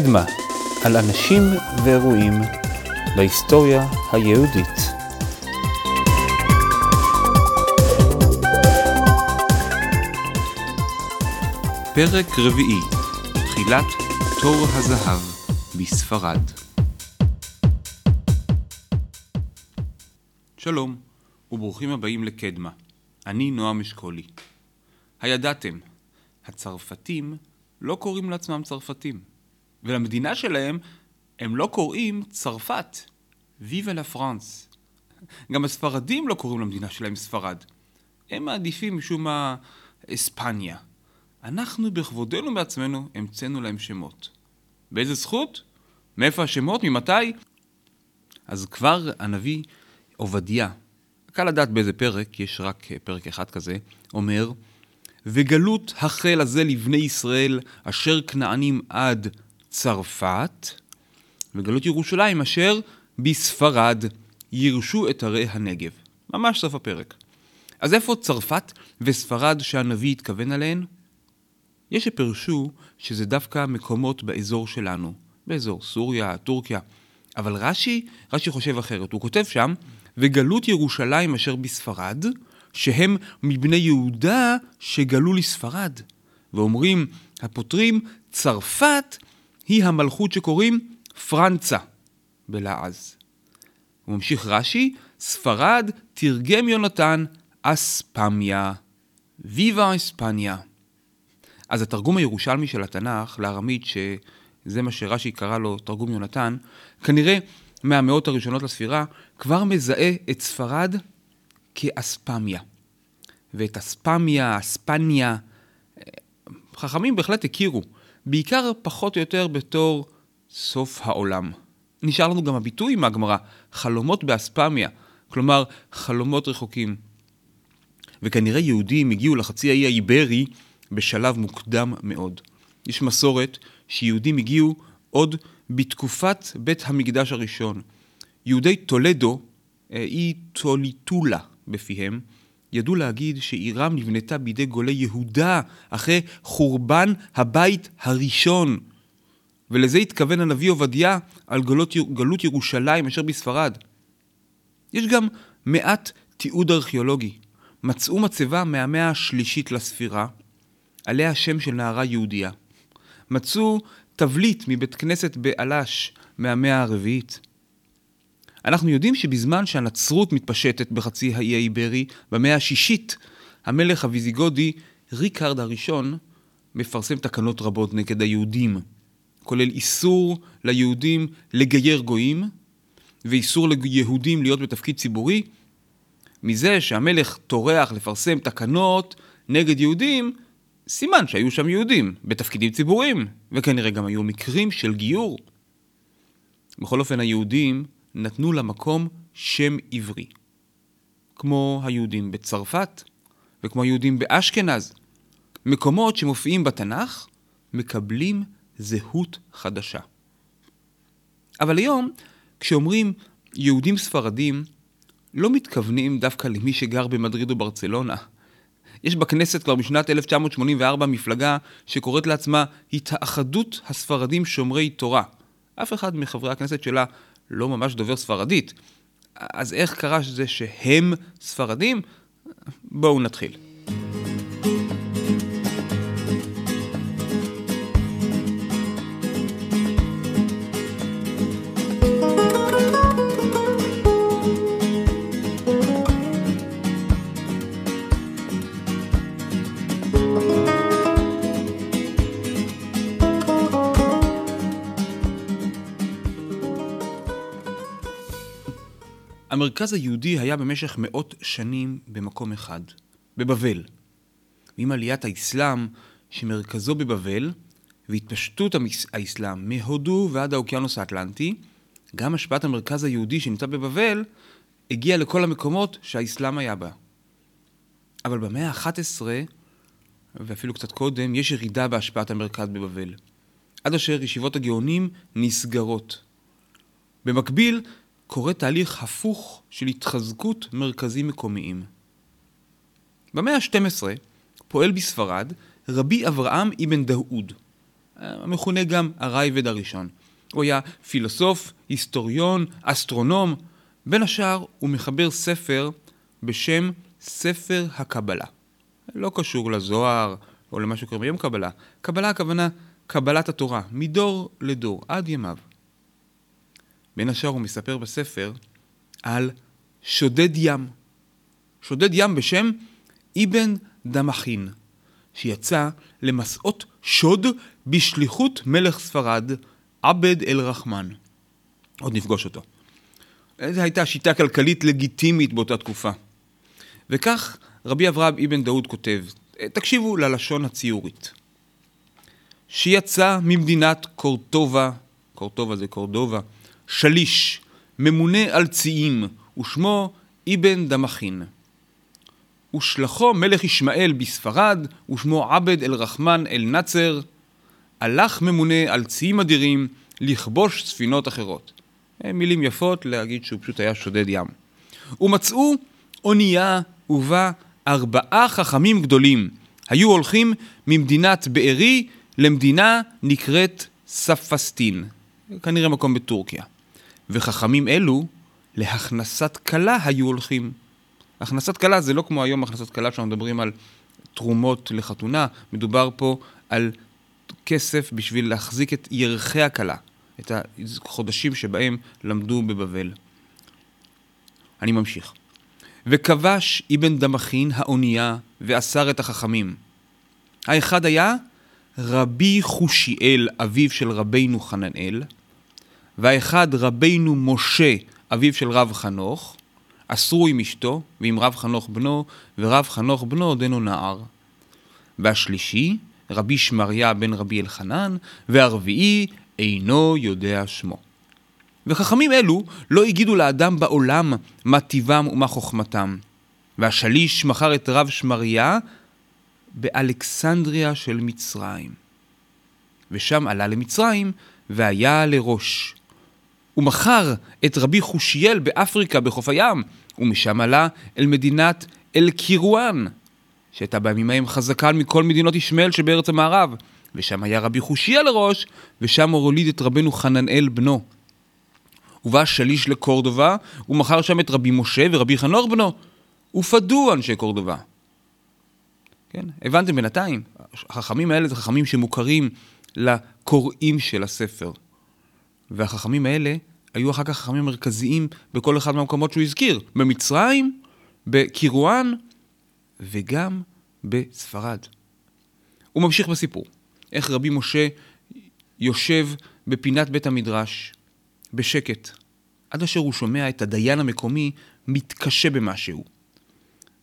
קדמה, על אנשים ואירועים בהיסטוריה היהודית. פרק רביעי, תחילת תור הזהב בספרד. שלום, וברוכים הבאים לקדמה. אני נועם אשכולי. הידעתם, הצרפתים לא קוראים לעצמם צרפתים, ולמדינה שלהם הם לא קוראים צרפת. ויבה לה פרנס. גם הספרדים לא קוראים למדינה שלהם ספרד. הם מעדיפים משום מה אספניה. אנחנו בכבודנו בעצמנו המצאנו להם שמות. באיזה זכות? מאיפה השמות? ממתי? אז כבר הנביא עובדיה, קל לדעת באיזה פרק, יש רק פרק אחד כזה, אומר וגלות החל הזה לבני ישראל אשר כנענים עד צרפת, וגלות ירושלים אשר בספרד יירשו את ערי הנגב. ממש סוף הפרק. אז איפה צרפת וספרד שהנביא התכוון עליהן? יש שפרשו שזה דווקא מקומות באזור שלנו, באזור סוריה, טורקיה. אבל רש"י, רש"י חושב אחרת. הוא כותב שם, וגלות ירושלים אשר בספרד, שהם מבני יהודה שגלו לספרד. ואומרים הפותרים, צרפת היא המלכות שקוראים פרנצה בלעז. הוא ממשיך רש"י, ספרד תרגם יונתן אספמיה. ויבה אספניה. אז התרגום הירושלמי של התנ"ך לארמית, שזה מה שרש"י קרא לו תרגום יונתן, כנראה מהמאות הראשונות לספירה, כבר מזהה את ספרד כאספמיה. ואת אספמיה, אספניה, חכמים בהחלט הכירו, בעיקר פחות או יותר בתור סוף העולם. נשאר לנו גם הביטוי מהגמרא, חלומות באספמיה, כלומר חלומות רחוקים. וכנראה יהודים הגיעו לחצי האי האיברי בשלב מוקדם מאוד. יש מסורת שיהודים הגיעו עוד בתקופת בית המקדש הראשון. יהודי טולדו, אי טוליטולה בפיהם, ידעו להגיד שעירם נבנתה בידי גולי יהודה אחרי חורבן הבית הראשון. ולזה התכוון הנביא עובדיה על גלות, גלות ירושלים אשר בספרד. יש גם מעט תיעוד ארכיאולוגי. מצאו מצבה מהמאה השלישית לספירה, עליה השם של נערה יהודייה. מצאו תבליט מבית כנסת באלש מהמאה הרביעית. אנחנו יודעים שבזמן שהנצרות מתפשטת בחצי האי האיברי, במאה השישית, המלך הוויזיגודי, ריקארד הראשון, מפרסם תקנות רבות נגד היהודים, כולל איסור ליהודים לגייר גויים, ואיסור ליהודים להיות בתפקיד ציבורי. מזה שהמלך טורח לפרסם תקנות נגד יהודים, סימן שהיו שם יהודים בתפקידים ציבוריים, וכנראה גם היו מקרים של גיור. בכל אופן, היהודים נתנו למקום שם עברי. כמו היהודים בצרפת, וכמו היהודים באשכנז. מקומות שמופיעים בתנ"ך מקבלים זהות חדשה. אבל היום, כשאומרים יהודים ספרדים, לא מתכוונים דווקא למי שגר במדריד או ברצלונה. יש בכנסת כבר בשנת 1984 מפלגה שקוראת לעצמה התאחדות הספרדים שומרי תורה. אף אחד מחברי הכנסת שלה לא ממש דובר ספרדית. אז איך קרה שזה שהם ספרדים? בואו נתחיל. המרכז היהודי היה במשך מאות שנים במקום אחד, בבבל. עם עליית האסלאם, שמרכזו בבבל, והתפשטות האסלאם מהודו ועד האוקיינוס האטלנטי, גם השפעת המרכז היהודי שנמצא בבבל הגיעה לכל המקומות שהאסלאם היה בה. אבל במאה ה-11, ואפילו קצת קודם, יש ירידה בהשפעת המרכז בבבל. עד אשר ישיבות הגאונים נסגרות. במקביל, קורה תהליך הפוך של התחזקות מרכזים מקומיים. במאה ה-12 פועל בספרד רבי אברהם אבן דאוד. המכונה גם הרייבד הראשון. הוא היה פילוסוף, היסטוריון, אסטרונום. בין השאר הוא מחבר ספר בשם ספר הקבלה. לא קשור לזוהר או למה שקורה ביום קבלה. קבלה הכוונה קבלת התורה, מדור לדור, עד ימיו. בין השאר הוא מספר בספר על שודד ים. שודד ים בשם אבן דמחין, שיצא למסעות שוד בשליחות מלך ספרד, עבד אל-רחמן. עוד נפגוש אותו. זו הייתה שיטה כלכלית לגיטימית באותה תקופה. וכך רבי אברהם אבן דאוד כותב, תקשיבו ללשון הציורית. שיצא ממדינת קורטובה, קורטובה זה קורדובה, שליש, ממונה על ציים, ושמו אבן דמחין. ושלחו מלך ישמעאל בספרד, ושמו עבד אל-רחמן אל-נצר, הלך ממונה על ציים אדירים לכבוש ספינות אחרות. מילים יפות להגיד שהוא פשוט היה שודד ים. ומצאו אונייה ובה ארבעה חכמים גדולים. היו הולכים ממדינת בארי למדינה נקראת ספסטין, כנראה מקום בטורקיה. וחכמים אלו להכנסת כלה היו הולכים. הכנסת כלה זה לא כמו היום הכנסת כלה שאנחנו מדברים על תרומות לחתונה, מדובר פה על כסף בשביל להחזיק את ירחי הכלה, את החודשים שבהם למדו בבבל. אני ממשיך. וכבש אבן דמכין האונייה ואסר את החכמים. האחד היה רבי חושיאל, אביו של רבינו חננאל, והאחד רבינו משה, אביו של רב חנוך, אסרו עם אשתו ועם רב חנוך בנו, ורב חנוך בנו עודנו נער. והשלישי, רבי שמריה בן רבי אלחנן, והרביעי אינו יודע שמו. וחכמים אלו לא הגידו לאדם בעולם מה טיבם ומה חוכמתם. והשליש מכר את רב שמריה באלכסנדריה של מצרים. ושם עלה למצרים והיה לראש. הוא מכר את רבי חושיאל באפריקה בחוף הים, ומשם עלה אל מדינת אל-קירואן, שהייתה בימים ההם חזקה מכל מדינות ישמעאל שבארץ המערב, ושם היה רבי חושיאל לראש, ושם הוא הוליד את רבנו חננאל בנו. ובא שליש לקורדובה, ומכר שם את רבי משה ורבי חנוך בנו, ופדו אנשי קורדובה. כן, הבנתם בינתיים, החכמים האלה זה חכמים שמוכרים לקוראים של הספר. והחכמים האלה היו אחר כך החכמים המרכזיים בכל אחד מהמקומות שהוא הזכיר, במצרים, בקירואן וגם בספרד. הוא ממשיך בסיפור, איך רבי משה יושב בפינת בית המדרש, בשקט, עד אשר הוא שומע את הדיין המקומי מתקשה במשהו.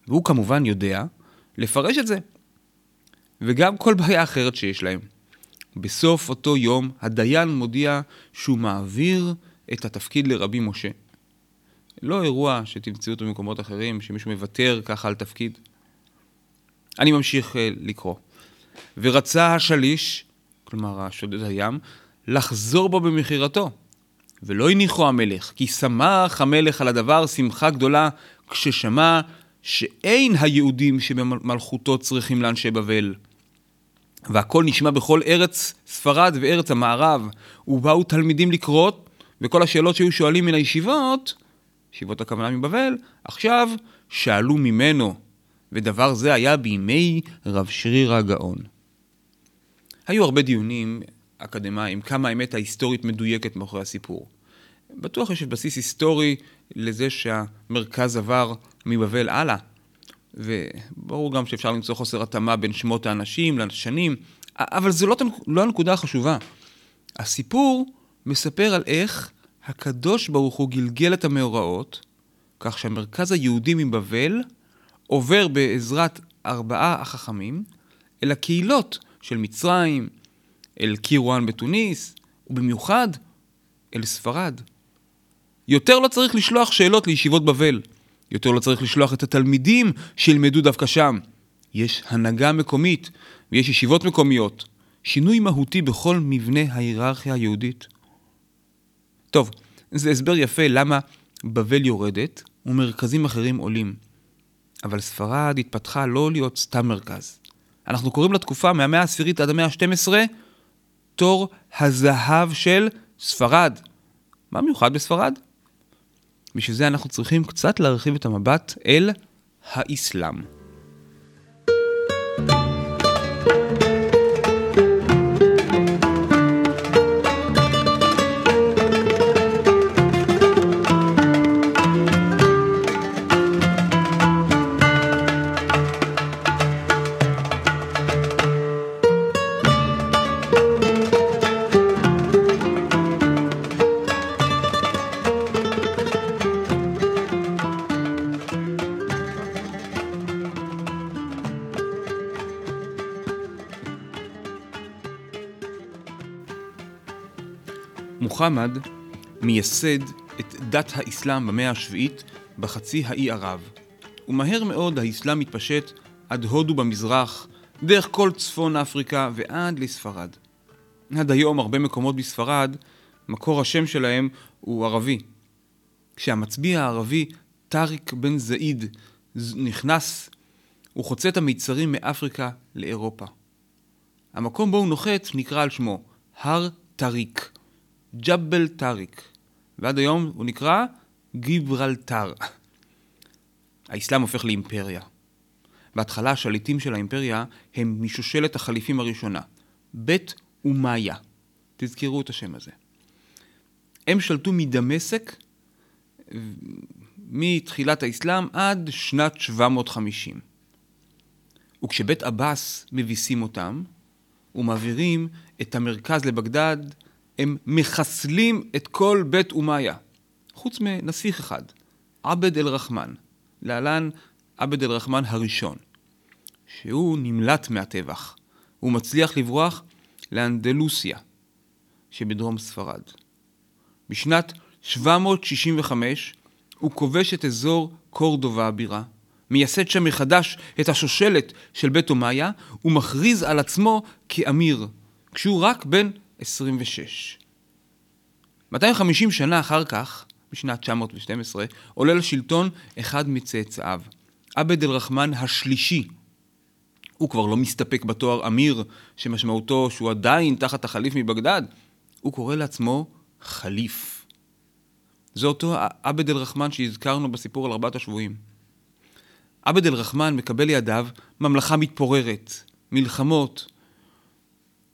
והוא כמובן יודע לפרש את זה, וגם כל בעיה אחרת שיש להם. בסוף אותו יום הדיין מודיע שהוא מעביר את התפקיד לרבי משה. לא אירוע שתמצאו אותו במקומות אחרים, שמישהו מוותר ככה על תפקיד. אני ממשיך uh, לקרוא. ורצה השליש, כלומר השודד הים, לחזור בו במכירתו. ולא הניחו המלך, כי שמח המלך על הדבר שמחה גדולה, כששמע שאין היהודים שבמלכותו צריכים לאנשי בבל. והכל נשמע בכל ארץ ספרד וארץ המערב, ובאו תלמידים לקרות, וכל השאלות שהיו שואלים מן הישיבות, ישיבות הכוונה מבבל, עכשיו שאלו ממנו, ודבר זה היה בימי רב שריר הגאון. היו הרבה דיונים אקדמיים, כמה האמת ההיסטורית מדויקת מאחורי הסיפור. בטוח יש בסיס היסטורי לזה שהמרכז עבר מבבל הלאה, וברור גם שאפשר למצוא חוסר התאמה בין שמות האנשים לשנים, אבל זו לא, לא הנקודה החשובה. הסיפור מספר על איך הקדוש ברוך הוא גלגל את המאורעות, כך שהמרכז היהודי מבבל עובר בעזרת ארבעה החכמים אל הקהילות של מצרים, אל קירואן בתוניס, ובמיוחד אל ספרד. יותר לא צריך לשלוח שאלות לישיבות בבל. יותר לא צריך לשלוח את התלמידים שילמדו דווקא שם. יש הנהגה מקומית ויש ישיבות מקומיות. שינוי מהותי בכל מבנה ההיררכיה היהודית. טוב, זה הסבר יפה למה בבל יורדת ומרכזים אחרים עולים. אבל ספרד התפתחה לא להיות סתם מרכז. אנחנו קוראים לתקופה מהמאה העשירית עד המאה ה-12 תור הזהב של ספרד. מה מיוחד בספרד? בשביל זה אנחנו צריכים קצת להרחיב את המבט אל האסלאם. מוחמד מייסד את דת האסלאם במאה השביעית בחצי האי ערב. ומהר מאוד האסלאם מתפשט עד הודו במזרח, דרך כל צפון אפריקה ועד לספרד. עד היום הרבה מקומות בספרד, מקור השם שלהם הוא ערבי. כשהמצביע הערבי טאריק בן זעיד נכנס, הוא חוצה את המיצרים מאפריקה לאירופה. המקום בו הוא נוחת נקרא על שמו, הר טאריק. ג'בל טאריק, ועד היום הוא נקרא גיברלטר. האסלאם הופך לאימפריה. בהתחלה השליטים של האימפריה הם משושלת החליפים הראשונה, בית ומאיה. תזכרו את השם הזה. הם שלטו מדמשק מתחילת האסלאם עד שנת 750. וכשבית עבאס מביסים אותם ומעבירים את המרכז לבגדד, הם מחסלים את כל בית אומיה, חוץ מנסיך אחד, עבד אל-רחמן, להלן עבד אל-רחמן הראשון, שהוא נמלט מהטבח, הוא מצליח לברוח לאנדלוסיה שבדרום ספרד. בשנת 765 הוא כובש את אזור קורדובה הבירה, מייסד שם מחדש את השושלת של בית אומיה ומכריז על עצמו כאמיר, כשהוא רק בן 26. 250 שנה אחר כך, בשנת 912, עולה לשלטון אחד מצאצאיו, עבד אל-רחמן השלישי. הוא כבר לא מסתפק בתואר אמיר, שמשמעותו שהוא עדיין תחת החליף מבגדד, הוא קורא לעצמו חליף. זה אותו עבד אל-רחמן שהזכרנו בסיפור על ארבעת השבויים. עבד אל-רחמן מקבל לידיו ממלכה מתפוררת, מלחמות,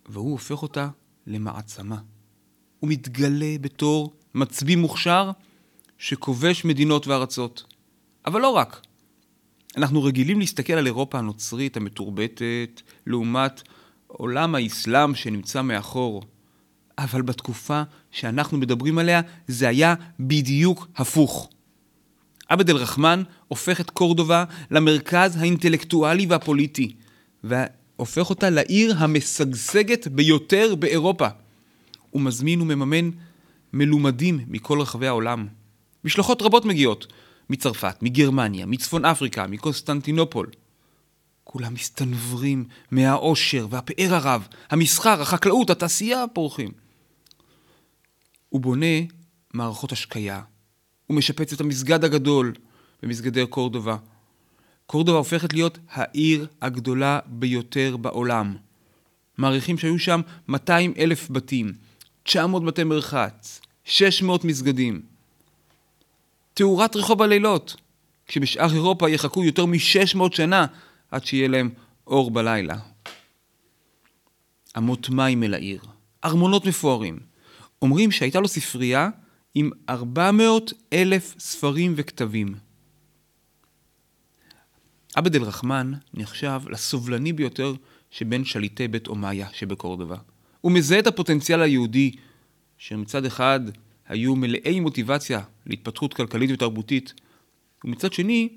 והוא הופך אותה למעצמה. הוא מתגלה בתור מצביא מוכשר שכובש מדינות וארצות. אבל לא רק. אנחנו רגילים להסתכל על אירופה הנוצרית המתורבתת לעומת עולם האסלאם שנמצא מאחור. אבל בתקופה שאנחנו מדברים עליה זה היה בדיוק הפוך. עבד אל-רחמן הופך את קורדובה למרכז האינטלקטואלי והפוליטי, והופך אותה לעיר המשגשגת ביותר באירופה. הוא מזמין ומממן מלומדים מכל רחבי העולם. משלחות רבות מגיעות, מצרפת, מגרמניה, מצפון אפריקה, מקונסטנטינופול. כולם מסתנוורים מהעושר והפאר הרב, המסחר, החקלאות, התעשייה פורחים. הוא בונה מערכות השקיה. הוא משפץ את המסגד הגדול במסגדי קורדובה. קורדובה הופכת להיות העיר הגדולה ביותר בעולם. מעריכים שהיו שם 200 אלף בתים, 900 בתי מרחץ, 600 מסגדים. תאורת רחוב הלילות, כשבשאר אירופה יחכו יותר מ-600 שנה עד שיהיה להם אור בלילה. אמות מים אל העיר, ארמונות מפוארים. אומרים שהייתה לו ספרייה עם 400 אלף ספרים וכתבים. עבד אל-רחמן נחשב לסובלני ביותר שבין שליטי בית אומיה שבקורדובה. הוא מזהה את הפוטנציאל היהודי, שמצד אחד היו מלאי מוטיבציה להתפתחות כלכלית ותרבותית, ומצד שני,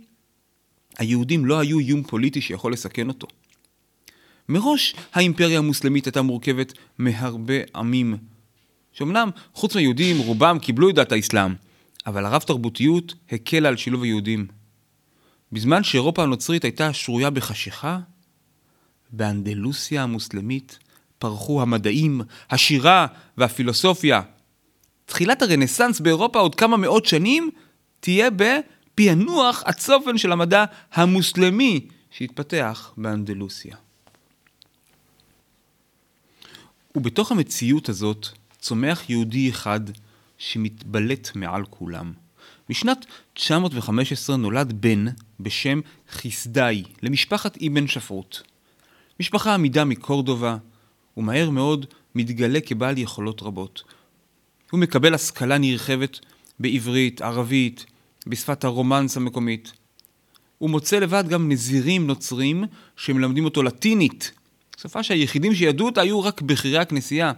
היהודים לא היו איום פוליטי שיכול לסכן אותו. מראש האימפריה המוסלמית הייתה מורכבת מהרבה עמים, שאומנם חוץ מהיהודים רובם קיבלו את דת האסלאם, אבל הרב תרבותיות הקלה על שילוב היהודים. בזמן שאירופה הנוצרית הייתה שרויה בחשיכה, באנדלוסיה המוסלמית פרחו המדעים, השירה והפילוסופיה. תחילת הרנסאנס באירופה עוד כמה מאות שנים תהיה בפענוח הצופן של המדע המוסלמי שהתפתח באנדלוסיה. ובתוך המציאות הזאת צומח יהודי אחד שמתבלט מעל כולם. בשנת 915 נולד בן בשם חיסדאי למשפחת אבן שפרוט. משפחה עמידה מקורדובה, ומהר מאוד מתגלה כבעל יכולות רבות. הוא מקבל השכלה נרחבת בעברית, ערבית, בשפת הרומנס המקומית. הוא מוצא לבד גם נזירים נוצרים שמלמדים אותו לטינית, שפה שהיחידים שידעו אותה היו רק בכירי הכנסייה.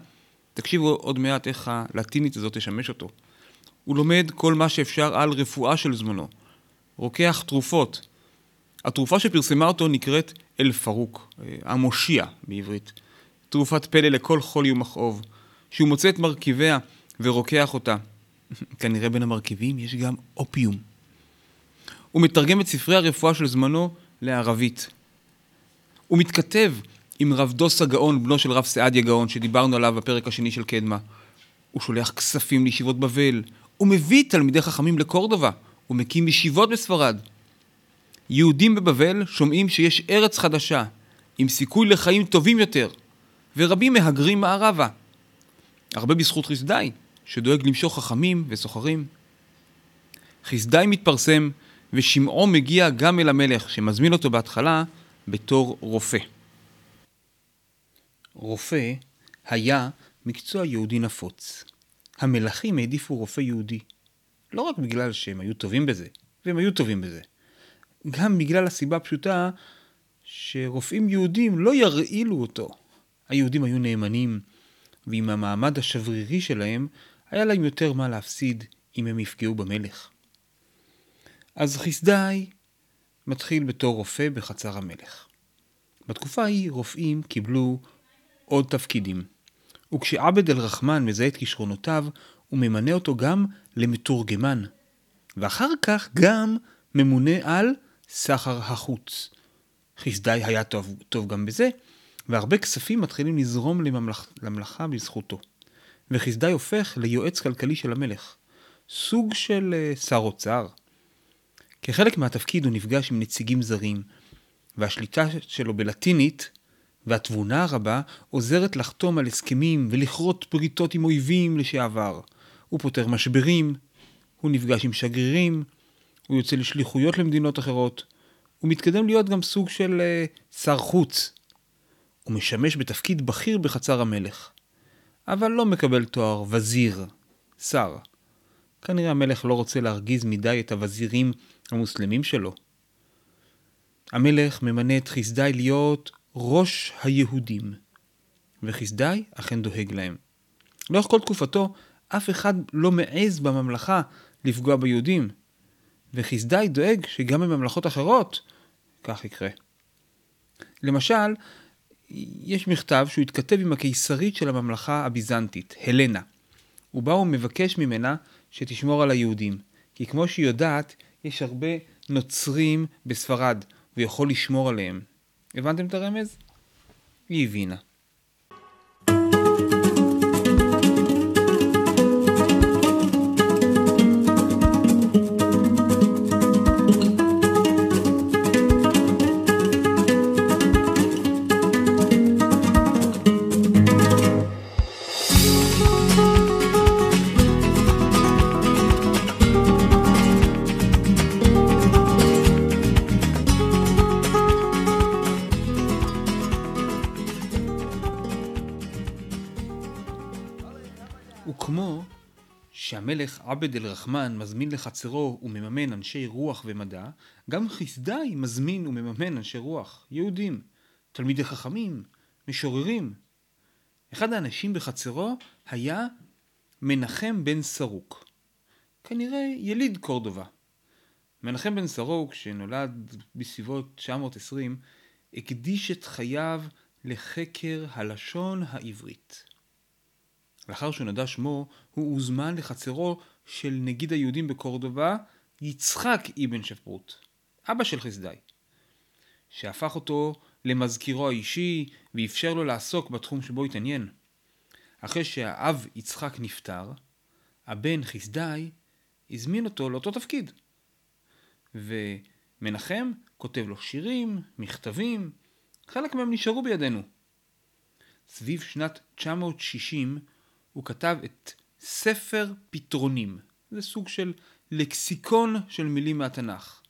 תקשיבו עוד מעט איך הלטינית הזאת תשמש אותו. הוא לומד כל מה שאפשר על רפואה של זמנו. רוקח תרופות. התרופה שפרסמה אותו נקראת אל פרוק, אה, המושיע בעברית. תרופת פלא לכל חולי ומכאוב, שהוא מוצא את מרכיביה ורוקח אותה. כנראה בין המרכיבים יש גם אופיום. הוא מתרגם את ספרי הרפואה של זמנו לערבית. הוא מתכתב עם רב דוס הגאון, בנו של רב סעדיה גאון, שדיברנו עליו בפרק השני של קדמה. הוא שולח כספים לישיבות בבל, הוא מביא תלמידי חכמים לקורדובה, הוא מקים ישיבות בספרד. יהודים בבבל שומעים שיש ארץ חדשה, עם סיכוי לחיים טובים יותר, ורבים מהגרים מערבה. הרבה בזכות חסדאי, שדואג למשוך חכמים וסוחרים. חסדאי מתפרסם, ושמעו מגיע גם אל המלך, שמזמין אותו בהתחלה בתור רופא. רופא היה מקצוע יהודי נפוץ. המלכים העדיפו רופא יהודי. לא רק בגלל שהם היו טובים בזה, והם היו טובים בזה, גם בגלל הסיבה הפשוטה שרופאים יהודים לא ירעילו אותו. היהודים היו נאמנים, ועם המעמד השברירי שלהם, היה להם יותר מה להפסיד אם הם יפגעו במלך. אז חסדאי מתחיל בתור רופא בחצר המלך. בתקופה ההיא רופאים קיבלו עוד תפקידים. וכשעבד אל-רחמן מזהה את כישרונותיו, הוא ממנה אותו גם למתורגמן. ואחר כך גם ממונה על סחר החוץ. חסדאי היה טוב, טוב גם בזה, והרבה כספים מתחילים לזרום לממלכ, למלאכה בזכותו. וחסדאי הופך ליועץ כלכלי של המלך, סוג של uh, שר אוצר. כחלק מהתפקיד הוא נפגש עם נציגים זרים, והשליטה שלו בלטינית והתבונה הרבה עוזרת לחתום על הסכמים ולכרות בריתות עם אויבים לשעבר. הוא פותר משברים, הוא נפגש עם שגרירים, הוא יוצא לשליחויות למדינות אחרות, הוא מתקדם להיות גם סוג של uh, שר חוץ. הוא משמש בתפקיד בכיר בחצר המלך, אבל לא מקבל תואר וזיר, שר. כנראה המלך לא רוצה להרגיז מדי את הווזירים המוסלמים שלו. המלך ממנה את חסדאי להיות ראש היהודים, וחסדאי אכן דואג להם. לאורך כל תקופתו, אף אחד לא מעז בממלכה לפגוע ביהודים, וחסדאי דואג שגם בממלכות אחרות כך יקרה. למשל, יש מכתב שהוא התכתב עם הקיסרית של הממלכה הביזנטית, הלנה, ובה הוא מבקש ממנה שתשמור על היהודים, כי כמו שהיא יודעת, יש הרבה נוצרים בספרד, והוא יכול לשמור עליהם. הבנתם את הרמז? היא הבינה. שהמלך עבד אל-רחמן מזמין לחצרו ומממן אנשי רוח ומדע, גם חסדאי מזמין ומממן אנשי רוח, יהודים, תלמידי חכמים, משוררים. אחד האנשים בחצרו היה מנחם בן סרוק, כנראה יליד קורדובה. מנחם בן סרוק, שנולד בסביבות 920, הקדיש את חייו לחקר הלשון העברית. לאחר שנודע שמו, הוא הוזמן לחצרו של נגיד היהודים בקורדובה, יצחק אבן שפרוט, אבא של חסדאי, שהפך אותו למזכירו האישי ואפשר לו לעסוק בתחום שבו התעניין. אחרי שהאב יצחק נפטר, הבן חסדאי הזמין אותו לאותו תפקיד. ומנחם כותב לו שירים, מכתבים, חלק מהם נשארו בידינו. סביב שנת 960, הוא כתב את ספר פתרונים. זה סוג של לקסיקון של מילים מהתנ"ך.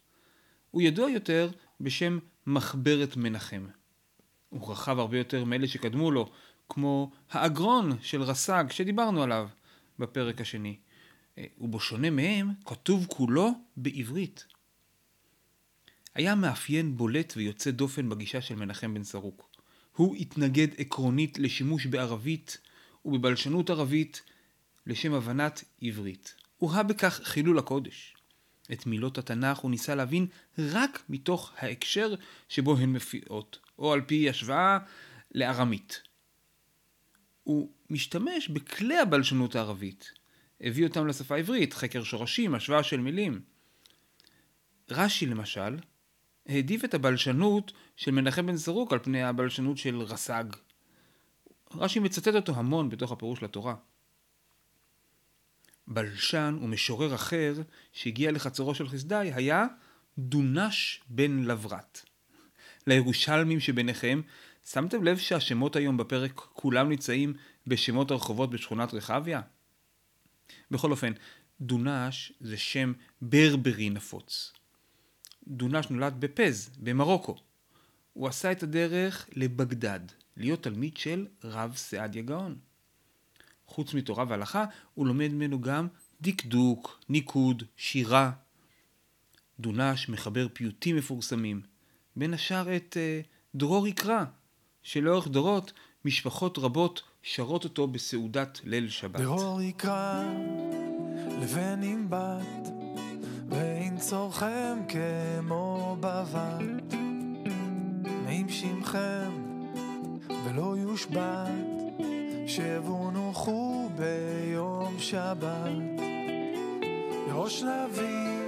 הוא ידוע יותר בשם מחברת מנחם. הוא רחב הרבה יותר מאלה שקדמו לו, כמו האגרון של רס"ג שדיברנו עליו בפרק השני. אה, ובו שונה מהם, כתוב כולו בעברית. היה מאפיין בולט ויוצא דופן בגישה של מנחם בן סרוק. הוא התנגד עקרונית לשימוש בערבית ובבלשנות ערבית לשם הבנת עברית. הוא ראה בכך חילול הקודש. את מילות התנ"ך הוא ניסה להבין רק מתוך ההקשר שבו הן מופיעות, או על פי השוואה לארמית. הוא משתמש בכלי הבלשנות הערבית. הביא אותם לשפה העברית, חקר שורשים, השוואה של מילים. רש"י למשל, העדיף את הבלשנות של מנחם בן זרוק על פני הבלשנות של רס"ג. רש"י מצטט אותו המון בתוך הפירוש לתורה. בלשן ומשורר אחר שהגיע לחצרו של חסדאי היה דונש בן לברת. לירושלמים שביניכם, שמתם לב שהשמות היום בפרק כולם נמצאים בשמות הרחובות בשכונת רחביה? בכל אופן, דונש זה שם ברברי נפוץ. דונש נולד בפז, במרוקו. הוא עשה את הדרך לבגדד, להיות תלמיד של רב סעדיה גאון. חוץ מתורה והלכה, הוא לומד ממנו גם דקדוק, ניקוד, שירה. דונש מחבר פיוטים מפורסמים, בין השאר את uh, דרור יקרא, שלאורך דורות משפחות רבות שרות אותו בסעודת ליל שבת. דרור יקרא לבן עם בת, ואין צורכם כמו בבת, נעים שמכם ולא יושבת. שבונוכו ביום שבת, ראש נביא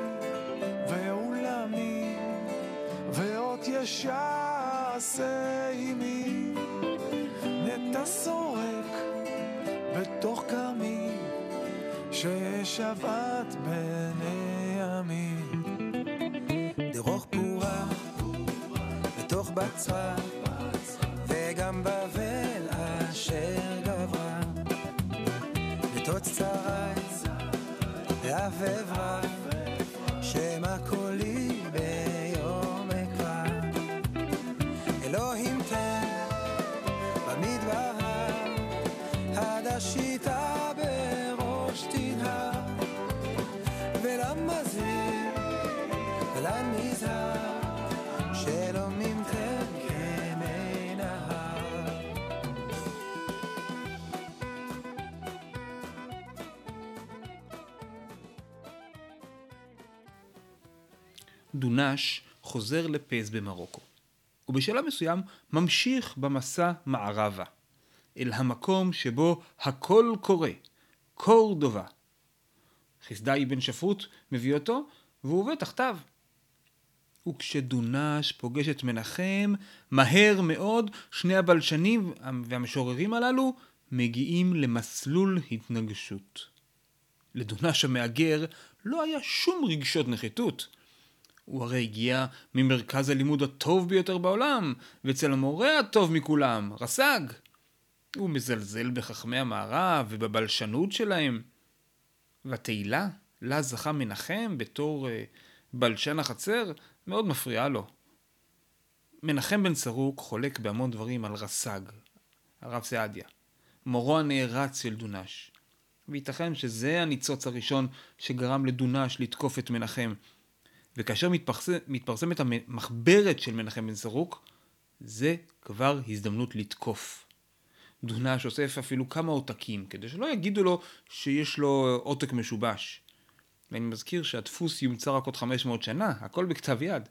ועולמי, ואות ישעשה עימי, נטע סורק בתוך כרמי, ששבת בני עמים. דרוך פורה בתוך בצרה, ואף דונש חוזר לפז במרוקו, ובשלב מסוים ממשיך במסע מערבה, אל המקום שבו הכל קורה, קורדובה. חסדאי בן שפרות מביא אותו, והוא עובד תחתיו. וכשדונש פוגש את מנחם, מהר מאוד שני הבלשנים והמשוררים הללו מגיעים למסלול התנגשות. לדונש המהגר לא היה שום רגשות נחיתות. הוא הרי הגיע ממרכז הלימוד הטוב ביותר בעולם, ואצל המורה הטוב מכולם, רס"ג. הוא מזלזל בחכמי המערב ובבלשנות שלהם. והתהילה, לה זכה מנחם בתור אה, בלשן החצר, מאוד מפריעה לו. מנחם בן סרוק חולק בהמון דברים על רס"ג, הרב סעדיה, מורו הנערץ של דונש. וייתכן שזה הניצוץ הראשון שגרם לדונש לתקוף את מנחם, וכאשר מתפרסם, מתפרסמת המחברת של מנחם בן סרוק, זה כבר הזדמנות לתקוף. דונש אוסף אפילו כמה עותקים, כדי שלא יגידו לו שיש לו עותק משובש. ואני מזכיר שהדפוס יומצא רק עוד 500 שנה, הכל בכתב יד.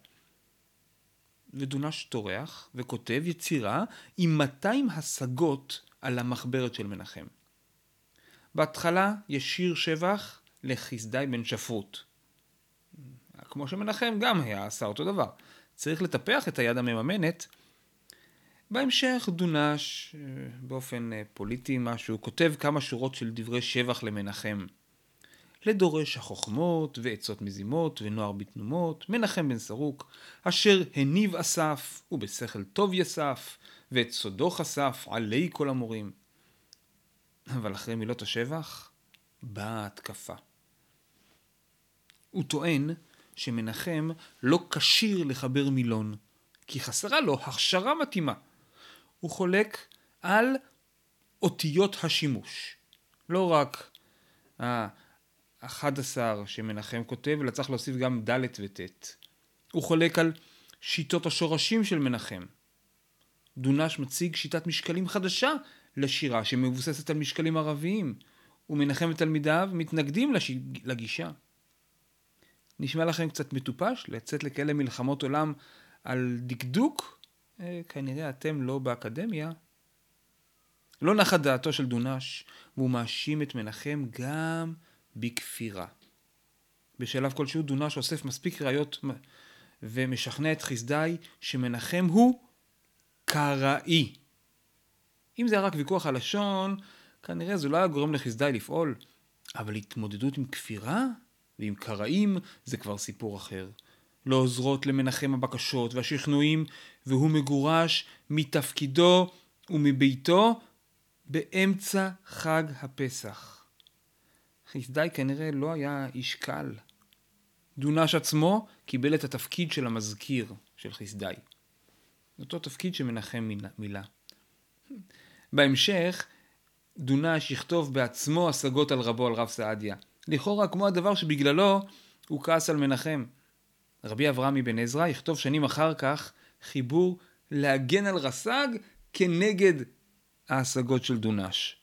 ודונש טורח וכותב יצירה עם 200 השגות על המחברת של מנחם. בהתחלה יש שיר שבח לחסדאי בן שפרות. כמו שמנחם גם היה עשה אותו דבר. צריך לטפח את היד המממנת. בהמשך דונש, באופן פוליטי משהו, כותב כמה שורות של דברי שבח למנחם. לדורש החוכמות ועצות מזימות ונוער בתנומות, מנחם בן סרוק, אשר הניב אסף ובשכל טוב יסף, ואת סודו חשף עלי כל המורים. אבל אחרי מילות השבח, באה ההתקפה. הוא טוען שמנחם לא כשיר לחבר מילון, כי חסרה לו הכשרה מתאימה. הוא חולק על אותיות השימוש. לא רק ה-11 שמנחם כותב, אלא צריך להוסיף גם ד' וט'. הוא חולק על שיטות השורשים של מנחם. דונש מציג שיטת משקלים חדשה לשירה שמבוססת על משקלים ערביים, ומנחם ותלמידיו מתנגדים לש... לגישה. נשמע לכם קצת מטופש לצאת לכאלה מלחמות עולם על דקדוק? אה, כנראה אתם לא באקדמיה. לא נחה דעתו של דונש, והוא מאשים את מנחם גם בכפירה. בשלב כלשהו דונש אוסף מספיק ראיות ומשכנע את חסדאי שמנחם הוא קראי. אם זה היה רק ויכוח הלשון, כנראה זה לא היה גורם לחסדאי לפעול, אבל התמודדות עם כפירה ועם קראים זה כבר סיפור אחר. לא עוזרות למנחם הבקשות והשכנועים, והוא מגורש מתפקידו ומביתו באמצע חג הפסח. חסדאי כנראה לא היה איש קל. דונש עצמו קיבל את התפקיד של המזכיר של חסדאי. אותו תפקיד שמנחם מילא. בהמשך, דונש יכתוב בעצמו השגות על רבו, על רב סעדיה. לכאורה כמו הדבר שבגללו הוא כעס על מנחם. רבי אברהם אבן עזרא יכתוב שנים אחר כך חיבור להגן על רס"ג כנגד ההשגות של דונש.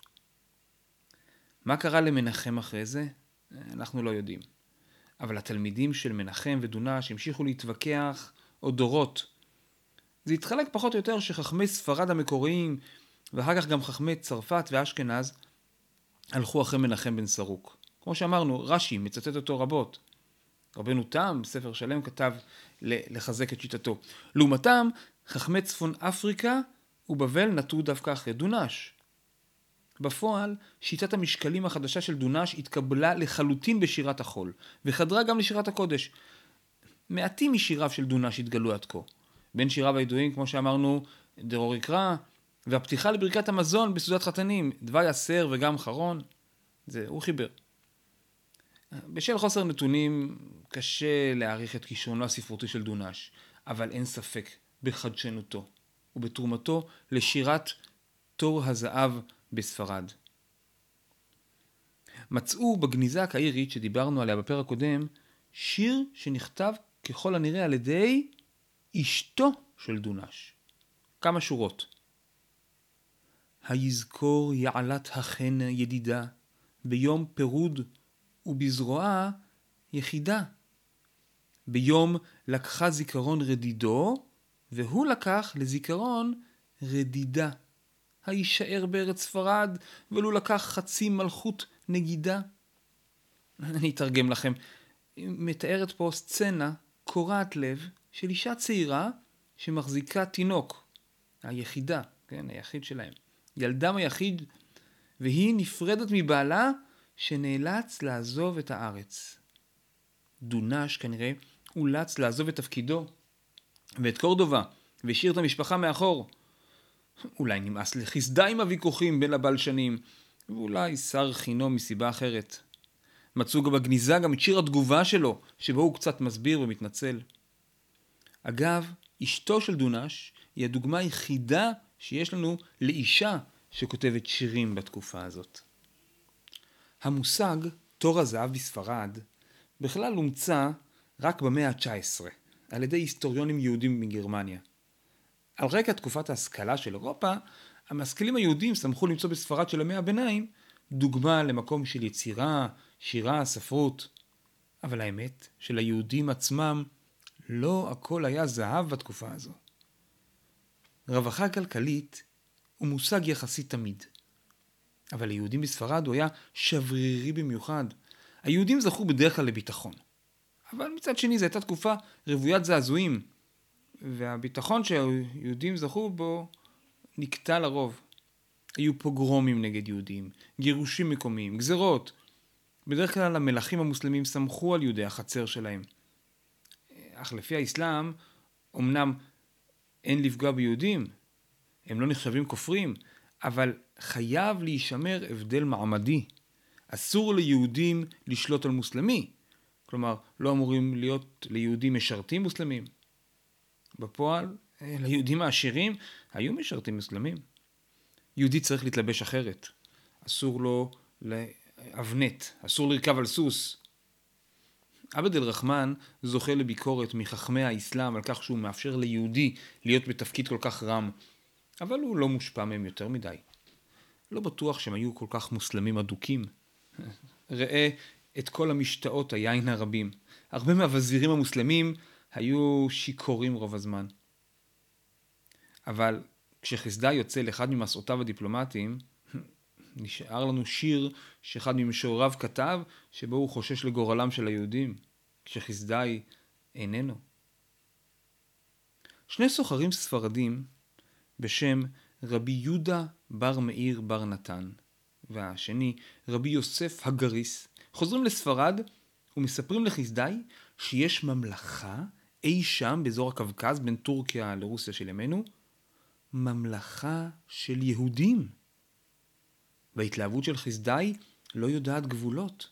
מה קרה למנחם אחרי זה? אנחנו לא יודעים. אבל התלמידים של מנחם ודונש המשיכו להתווכח עוד דורות. זה התחלק פחות או יותר שחכמי ספרד המקוריים, ואחר כך גם חכמי צרפת ואשכנז, הלכו אחרי מנחם בן סרוק. כמו שאמרנו, רש"י מצטט אותו רבות. רבנו תם, ספר שלם, כתב לחזק את שיטתו. לעומתם, חכמי צפון אפריקה ובבל נטו דווקא אחרי דונש. בפועל, שיטת המשקלים החדשה של דונש התקבלה לחלוטין בשירת החול, וחדרה גם לשירת הקודש. מעטים משיריו של דונש התגלו עד כה. בין שיריו הידועים, כמו שאמרנו, דרור יקרא, והפתיחה לברכת המזון בסעודת חתנים, דווי עשר וגם חרון, זה הוא חיבר. בשל חוסר נתונים קשה להעריך את כישרונו הספרותי של דונש, אבל אין ספק בחדשנותו ובתרומתו לשירת תור הזהב בספרד. מצאו בגניזה הקהירית שדיברנו עליה בפרק הקודם, שיר שנכתב ככל הנראה על ידי אשתו של דונש. כמה שורות. היזכור יעלת החן ידידה, ביום פירוד ובזרועה יחידה. ביום לקחה זיכרון רדידו, והוא לקח לזיכרון רדידה. הישאר בארץ ספרד, ולו לקח חצי מלכות נגידה. אני אתרגם לכם. מתארת פה סצנה קורעת לב של אישה צעירה שמחזיקה תינוק, היחידה, כן, היחיד שלהם. ילדם היחיד, והיא נפרדת מבעלה שנאלץ לעזוב את הארץ. דונש כנראה אולץ לעזוב את תפקידו ואת קורדובה והשאיר את המשפחה מאחור. אולי נמאס לחסדה עם הוויכוחים בין הבלשנים, ואולי שר חינו מסיבה אחרת. מצאו גם בגניזה גם את שיר התגובה שלו, שבו הוא קצת מסביר ומתנצל. אגב, אשתו של דונש היא הדוגמה היחידה שיש לנו לאישה שכותבת שירים בתקופה הזאת. המושג תור הזהב בספרד בכלל הומצא רק במאה ה-19 על ידי היסטוריונים יהודים מגרמניה. על רקע תקופת ההשכלה של אירופה, המשכילים היהודים שמחו למצוא בספרד של המאה הביניים דוגמה למקום של יצירה, שירה, ספרות. אבל האמת שליהודים עצמם לא הכל היה זהב בתקופה הזו. רווחה כלכלית הוא מושג יחסי תמיד. אבל ליהודים בספרד הוא היה שברירי במיוחד. היהודים זכו בדרך כלל לביטחון. אבל מצד שני זו הייתה תקופה רוויית זעזועים, והביטחון שהיהודים זכו בו נקטע לרוב. היו פוגרומים נגד יהודים, גירושים מקומיים, גזרות. בדרך כלל המלכים המוסלמים סמכו על יהודי החצר שלהם. אך לפי האסלאם, אמנם אין לפגוע ביהודים, הם לא נחשבים כופרים, אבל חייב להישמר הבדל מעמדי. אסור ליהודים לשלוט על מוסלמי. כלומר, לא אמורים להיות ליהודים משרתים מוסלמים. בפועל, ליהודים העשירים היו משרתים מוסלמים. יהודי צריך להתלבש אחרת. אסור לו לאבנט, אסור לרכב על סוס. עבד אל-רחמן זוכה לביקורת מחכמי האסלאם על כך שהוא מאפשר ליהודי להיות בתפקיד כל כך רם, אבל הוא לא מושפע מהם יותר מדי. לא בטוח שהם היו כל כך מוסלמים אדוקים. ראה את כל המשתאות היין הרבים. הרבה מהווזירים המוסלמים היו שיכורים רוב הזמן. אבל כשחסדה יוצא לאחד ממסעותיו הדיפלומטיים, נשאר לנו שיר שאחד ממשורריו כתב, שבו הוא חושש לגורלם של היהודים, כשחסדאי איננו. שני סוחרים ספרדים בשם רבי יהודה בר מאיר בר נתן, והשני רבי יוסף הגריס, חוזרים לספרד ומספרים לחסדאי שיש ממלכה אי שם באזור הקווקז בין טורקיה לרוסיה של ימינו, ממלכה של יהודים. וההתלהבות של חסדאי לא יודעת גבולות.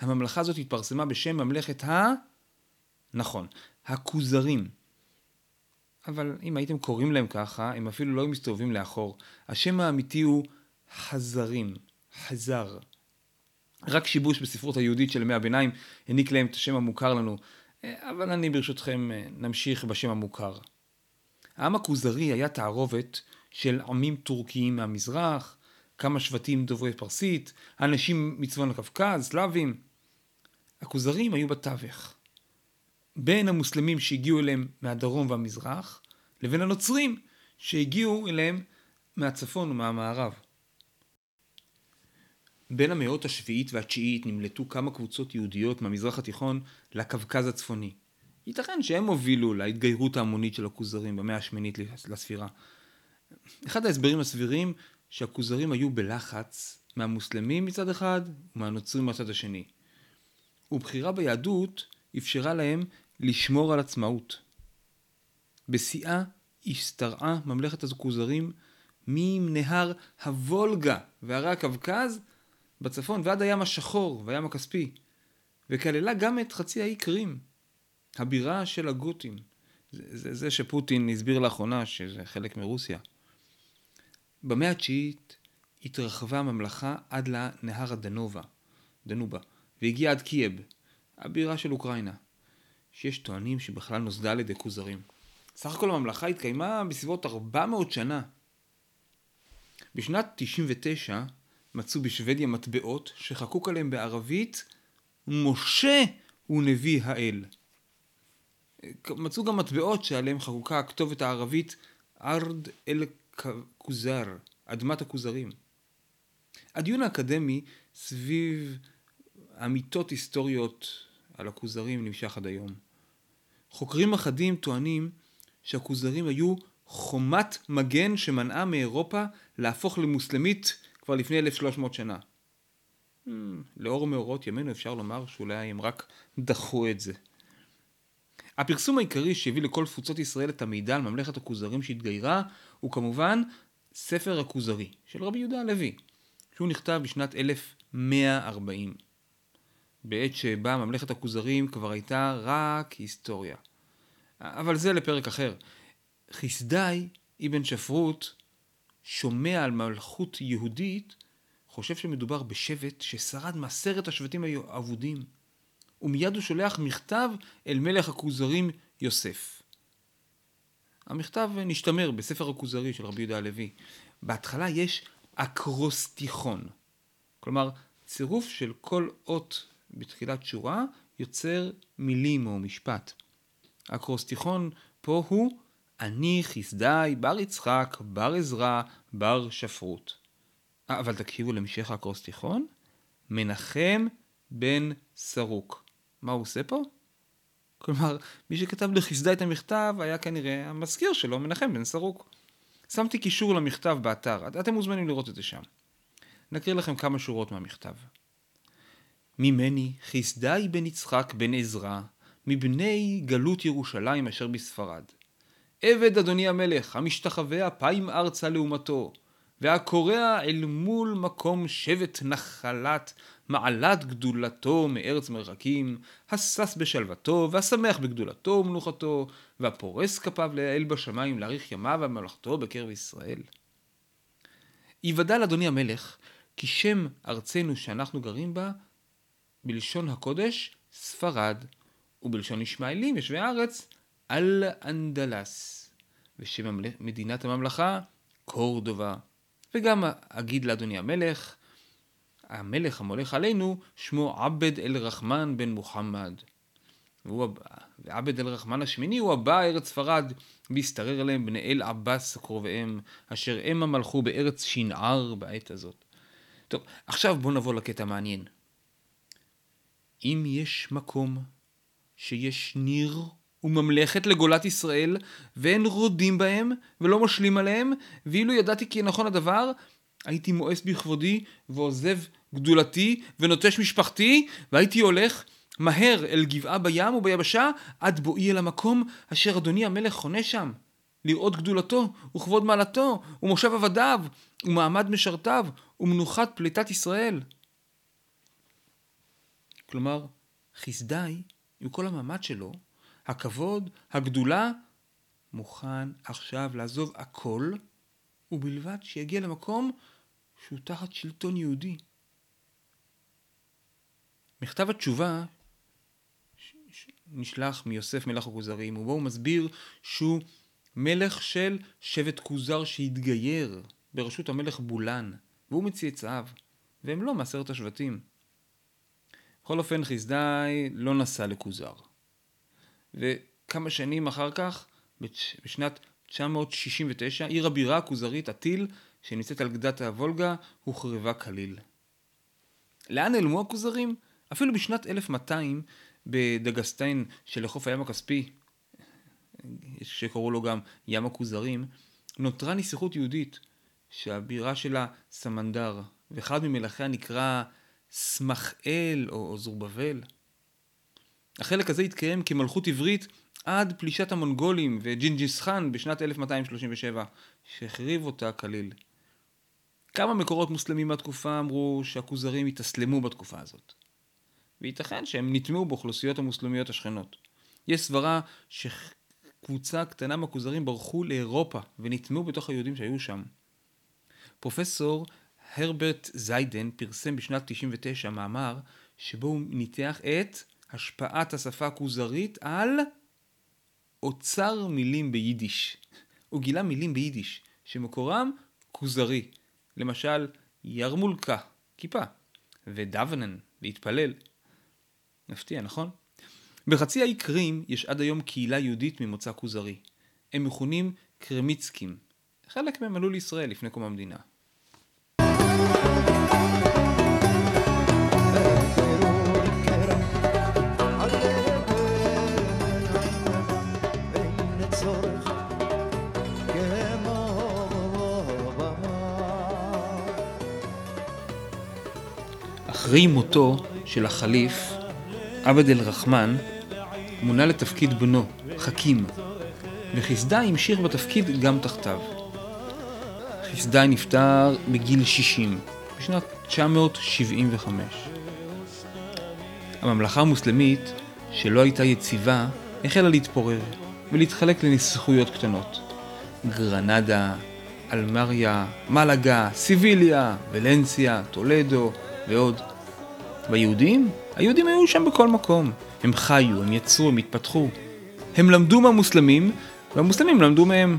הממלכה הזאת התפרסמה בשם ממלכת ה... נכון, הכוזרים. אבל אם הייתם קוראים להם ככה, הם אפילו לא מסתובבים לאחור. השם האמיתי הוא חזרים, חזר. רק שיבוש בספרות היהודית של ימי הביניים העניק להם את השם המוכר לנו, אבל אני ברשותכם נמשיך בשם המוכר. העם הכוזרי היה תערובת של עמים טורקיים מהמזרח, כמה שבטים דוברי פרסית, אנשים מצפון הקווקז, סלאבים. הכוזרים היו בתווך. בין המוסלמים שהגיעו אליהם מהדרום והמזרח, לבין הנוצרים שהגיעו אליהם מהצפון ומהמערב. בין המאות השביעית והתשיעית נמלטו כמה קבוצות יהודיות מהמזרח התיכון לקווקז הצפוני. ייתכן שהם הובילו להתגיירות ההמונית של הכוזרים במאה השמינית לספירה. אחד ההסברים הסבירים שהכוזרים היו בלחץ מהמוסלמים מצד אחד ומהנוצרים מצד השני. ובחירה ביהדות אפשרה להם לשמור על עצמאות. בשיאה השתרעה ממלכת הכוזרים מנהר הוולגה והרי הקווקז בצפון ועד הים השחור והים הכספי, וכללה גם את חצי האי קרים, הבירה של הגותים. זה, זה, זה שפוטין הסביר לאחרונה שזה חלק מרוסיה. במאה התשיעית התרחבה הממלכה עד לנהר הדנובה, דנובה, והגיעה עד קייב, הבירה של אוקראינה, שיש טוענים שבכלל נוסדה על ידי כוזרים. סך הכל הממלכה התקיימה בסביבות 400 שנה. בשנת 99 מצאו בשוודיה מטבעות שחקוק עליהם בערבית משה הוא נביא האל. מצאו גם מטבעות שעליהם חקוקה הכתובת הערבית ארד אל כוזר, אדמת הכוזרים. הדיון האקדמי סביב אמיתות היסטוריות על הכוזרים נמשך עד היום. חוקרים אחדים טוענים שהכוזרים היו חומת מגן שמנעה מאירופה להפוך למוסלמית כבר לפני 1300 שנה. Hmm, לאור מאורות ימינו אפשר לומר שאולי הם רק דחו את זה. הפרסום העיקרי שהביא לכל תפוצות ישראל את המידע על ממלכת הכוזרים שהתגיירה הוא כמובן ספר הכוזרי של רבי יהודה הלוי, שהוא נכתב בשנת 1140. בעת שבה ממלכת הכוזרים כבר הייתה רק היסטוריה. אבל זה לפרק אחר. חסדאי אבן שפרוט שומע על מלכות יהודית, חושב שמדובר בשבט ששרד מעשרת השבטים האבודים. ומיד הוא שולח מכתב אל מלך הכוזרים יוסף. המכתב נשתמר בספר הכוזרי של רבי יהודה הלוי. בהתחלה יש אקרוסטיכון, כלומר צירוף של כל אות בתחילת שורה יוצר מילים או משפט. אקרוסטיכון פה הוא אני חסדאי בר יצחק בר עזרא בר שפרות. אבל תקשיבו להמשך האקרוסטיכון, מנחם בן סרוק. מה הוא עושה פה? כלומר, מי שכתב לחסדה את המכתב היה כנראה המזכיר שלו, מנחם בן סרוק. שמתי קישור למכתב באתר, אתם מוזמנים לראות את זה שם. נקריא לכם כמה שורות מהמכתב. ממני חסדי בן יצחק בן עזרא, מבני גלות ירושלים אשר בספרד. עבד אדוני המלך, המשתחווה אפיים ארצה לעומתו, והקורע אל מול מקום שבט נחלת מעלת גדולתו מארץ מרחקים, השש בשלוותו, והשמח בגדולתו ומנוחתו, והפורס כפיו לאל בשמיים להאריך ימיו ומלאכתו בקרב ישראל. יוודע לאדוני המלך, כי שם ארצנו שאנחנו גרים בה, בלשון הקודש, ספרד, ובלשון ישמעאלים, יושבי הארץ, אל אנדלס, ושם מדינת הממלכה, קורדובה. וגם אגיד לאדוני המלך, המלך המולך עלינו, שמו עבד אל-רחמן בן מוחמד. ועבד אל-רחמן השמיני הוא הבא ארץ ספרד, והשתרר אליהם בני אל עבאס קרוביהם, אשר המה מלכו בארץ שנער בעת הזאת. טוב, עכשיו בואו נבוא לקטע מעניין. אם יש מקום שיש ניר וממלכת לגולת ישראל, ואין רודים בהם, ולא משלים עליהם, ואילו ידעתי כי נכון הדבר, הייתי מואס בכבודי, ועוזב גדולתי, ונוטש משפחתי, והייתי הולך מהר אל גבעה בים וביבשה, עד בואי אל המקום אשר אדוני המלך חונה שם. לראות גדולתו, וכבוד מעלתו, ומושב עבדיו, ומעמד משרתיו, ומנוחת פליטת ישראל. כלומר, חסדי, עם כל המעמד שלו, הכבוד, הגדולה, מוכן עכשיו לעזוב הכל, ובלבד שיגיע למקום שהוא תחת שלטון יהודי. מכתב התשובה נשלח מיוסף מלך הכוזרים, ובו הוא מסביר שהוא מלך של שבט כוזר שהתגייר בראשות המלך בולן, והוא מצאצאיו, והם לא מעשרת השבטים. בכל אופן חסדאי לא נסע לכוזר. וכמה שנים אחר כך, בשנת 969, עיר הבירה הכוזרית עתיל, שנמצאת על גדת הוולגה, הוחרבה כליל. לאן נעלמו הכוזרים? אפילו בשנת 1200, בדגסטיין שלחוף הים הכספי, שקראו לו גם ים הכוזרים, נותרה נסיכות יהודית, שהבירה שלה סמנדר, ואחד ממלכיה נקרא סמכאל או זורבבל. החלק הזה התקיים כמלכות עברית עד פלישת המונגולים וג'ינג'יס חאן בשנת 1237, שהחריב אותה כליל. כמה מקורות מוסלמים מהתקופה אמרו שהכוזרים התאסלמו בתקופה הזאת. וייתכן שהם נטמעו באוכלוסיות המוסלמיות השכנות. יש סברה שקבוצה קטנה מהכוזרים ברחו לאירופה ונטמעו בתוך היהודים שהיו שם. פרופסור הרברט זיידן פרסם בשנת 99 מאמר שבו הוא ניתח את השפעת השפה הכוזרית על אוצר מילים ביידיש. הוא גילה מילים ביידיש שמקורם כוזרי. למשל, ירמולקה, כיפה, ודוונן, להתפלל. מפתיע, נכון? בחצי האי קרים יש עד היום קהילה יהודית ממוצא כוזרי. הם מכונים קרמיצקים. חלק מהם עלו לישראל לפני קום המדינה. אחרי מותו של החליף, עבד אל-רחמן מונה לתפקיד בנו, חכים, וחסדאי המשיך בתפקיד גם תחתיו. חסדאי נפטר בגיל 60, בשנת 975. הממלכה המוסלמית, שלא הייתה יציבה, החלה להתפורר ולהתחלק לנסיכויות קטנות. גרנדה, אלמריה, מלאגה, סיביליה, ולנסיה, טולדו ועוד. והיהודים? היהודים היו שם בכל מקום. הם חיו, הם יצרו, הם התפתחו. הם למדו מהמוסלמים, והמוסלמים למדו מהם.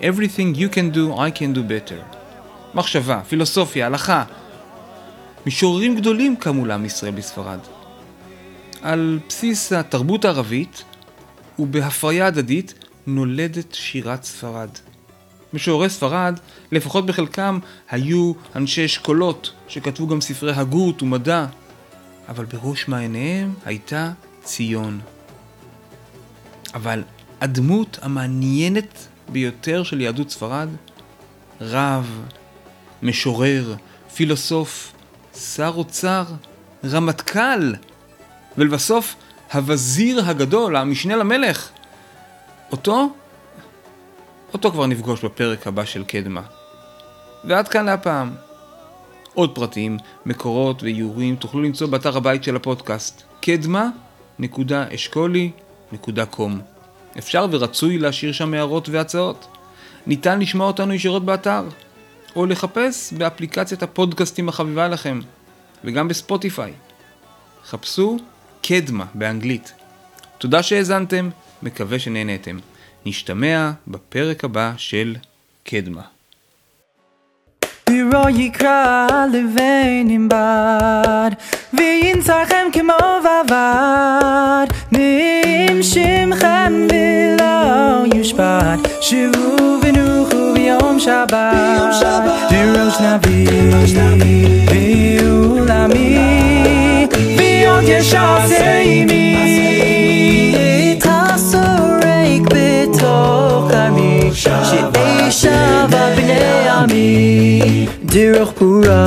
Everything you can do, I can do better. מחשבה, פילוסופיה, הלכה. משוררים גדולים קמו לעם ישראל בספרד. על בסיס התרבות הערבית ובהפריה הדדית נולדת שירת ספרד. משוררי ספרד, לפחות בחלקם, היו אנשי אשכולות שכתבו גם ספרי הגות ומדע, אבל בראש מעייניהם הייתה ציון. אבל הדמות המעניינת ביותר של יהדות ספרד, רב, משורר, פילוסוף, שר אוצר רמטכ"ל, ולבסוף הווזיר הגדול, המשנה למלך. אותו, אותו כבר נפגוש בפרק הבא של קדמה. ועד כאן להפעם. עוד פרטים, מקורות ואיורים תוכלו למצוא באתר הבית של הפודקאסט קדמה.אשכולי.com אפשר ורצוי להשאיר שם הערות והצעות. ניתן לשמוע אותנו ישירות באתר, או לחפש באפליקציית הפודקאסטים החביבה לכם, וגם בספוטיפיי. חפשו קדמה באנגלית. תודה שהאזנתם, מקווה שנהנתם. נשתמע בפרק הבא של קדמה. בירו יקרא לבן עם בד וינצחם כמו בבד נעים שמכם ולא יושפט שבו ונוחו ביום שבת דרוש נביא ועולמי ועוד ישעשה עימי שאי שווה בני עמי דרך פורה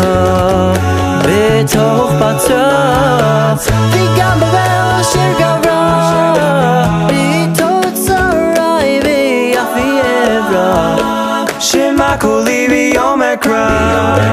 בתוך בצע וגם בבל אשר גברה בתוצרי ואף יעברה שמע קולי ביום אקרא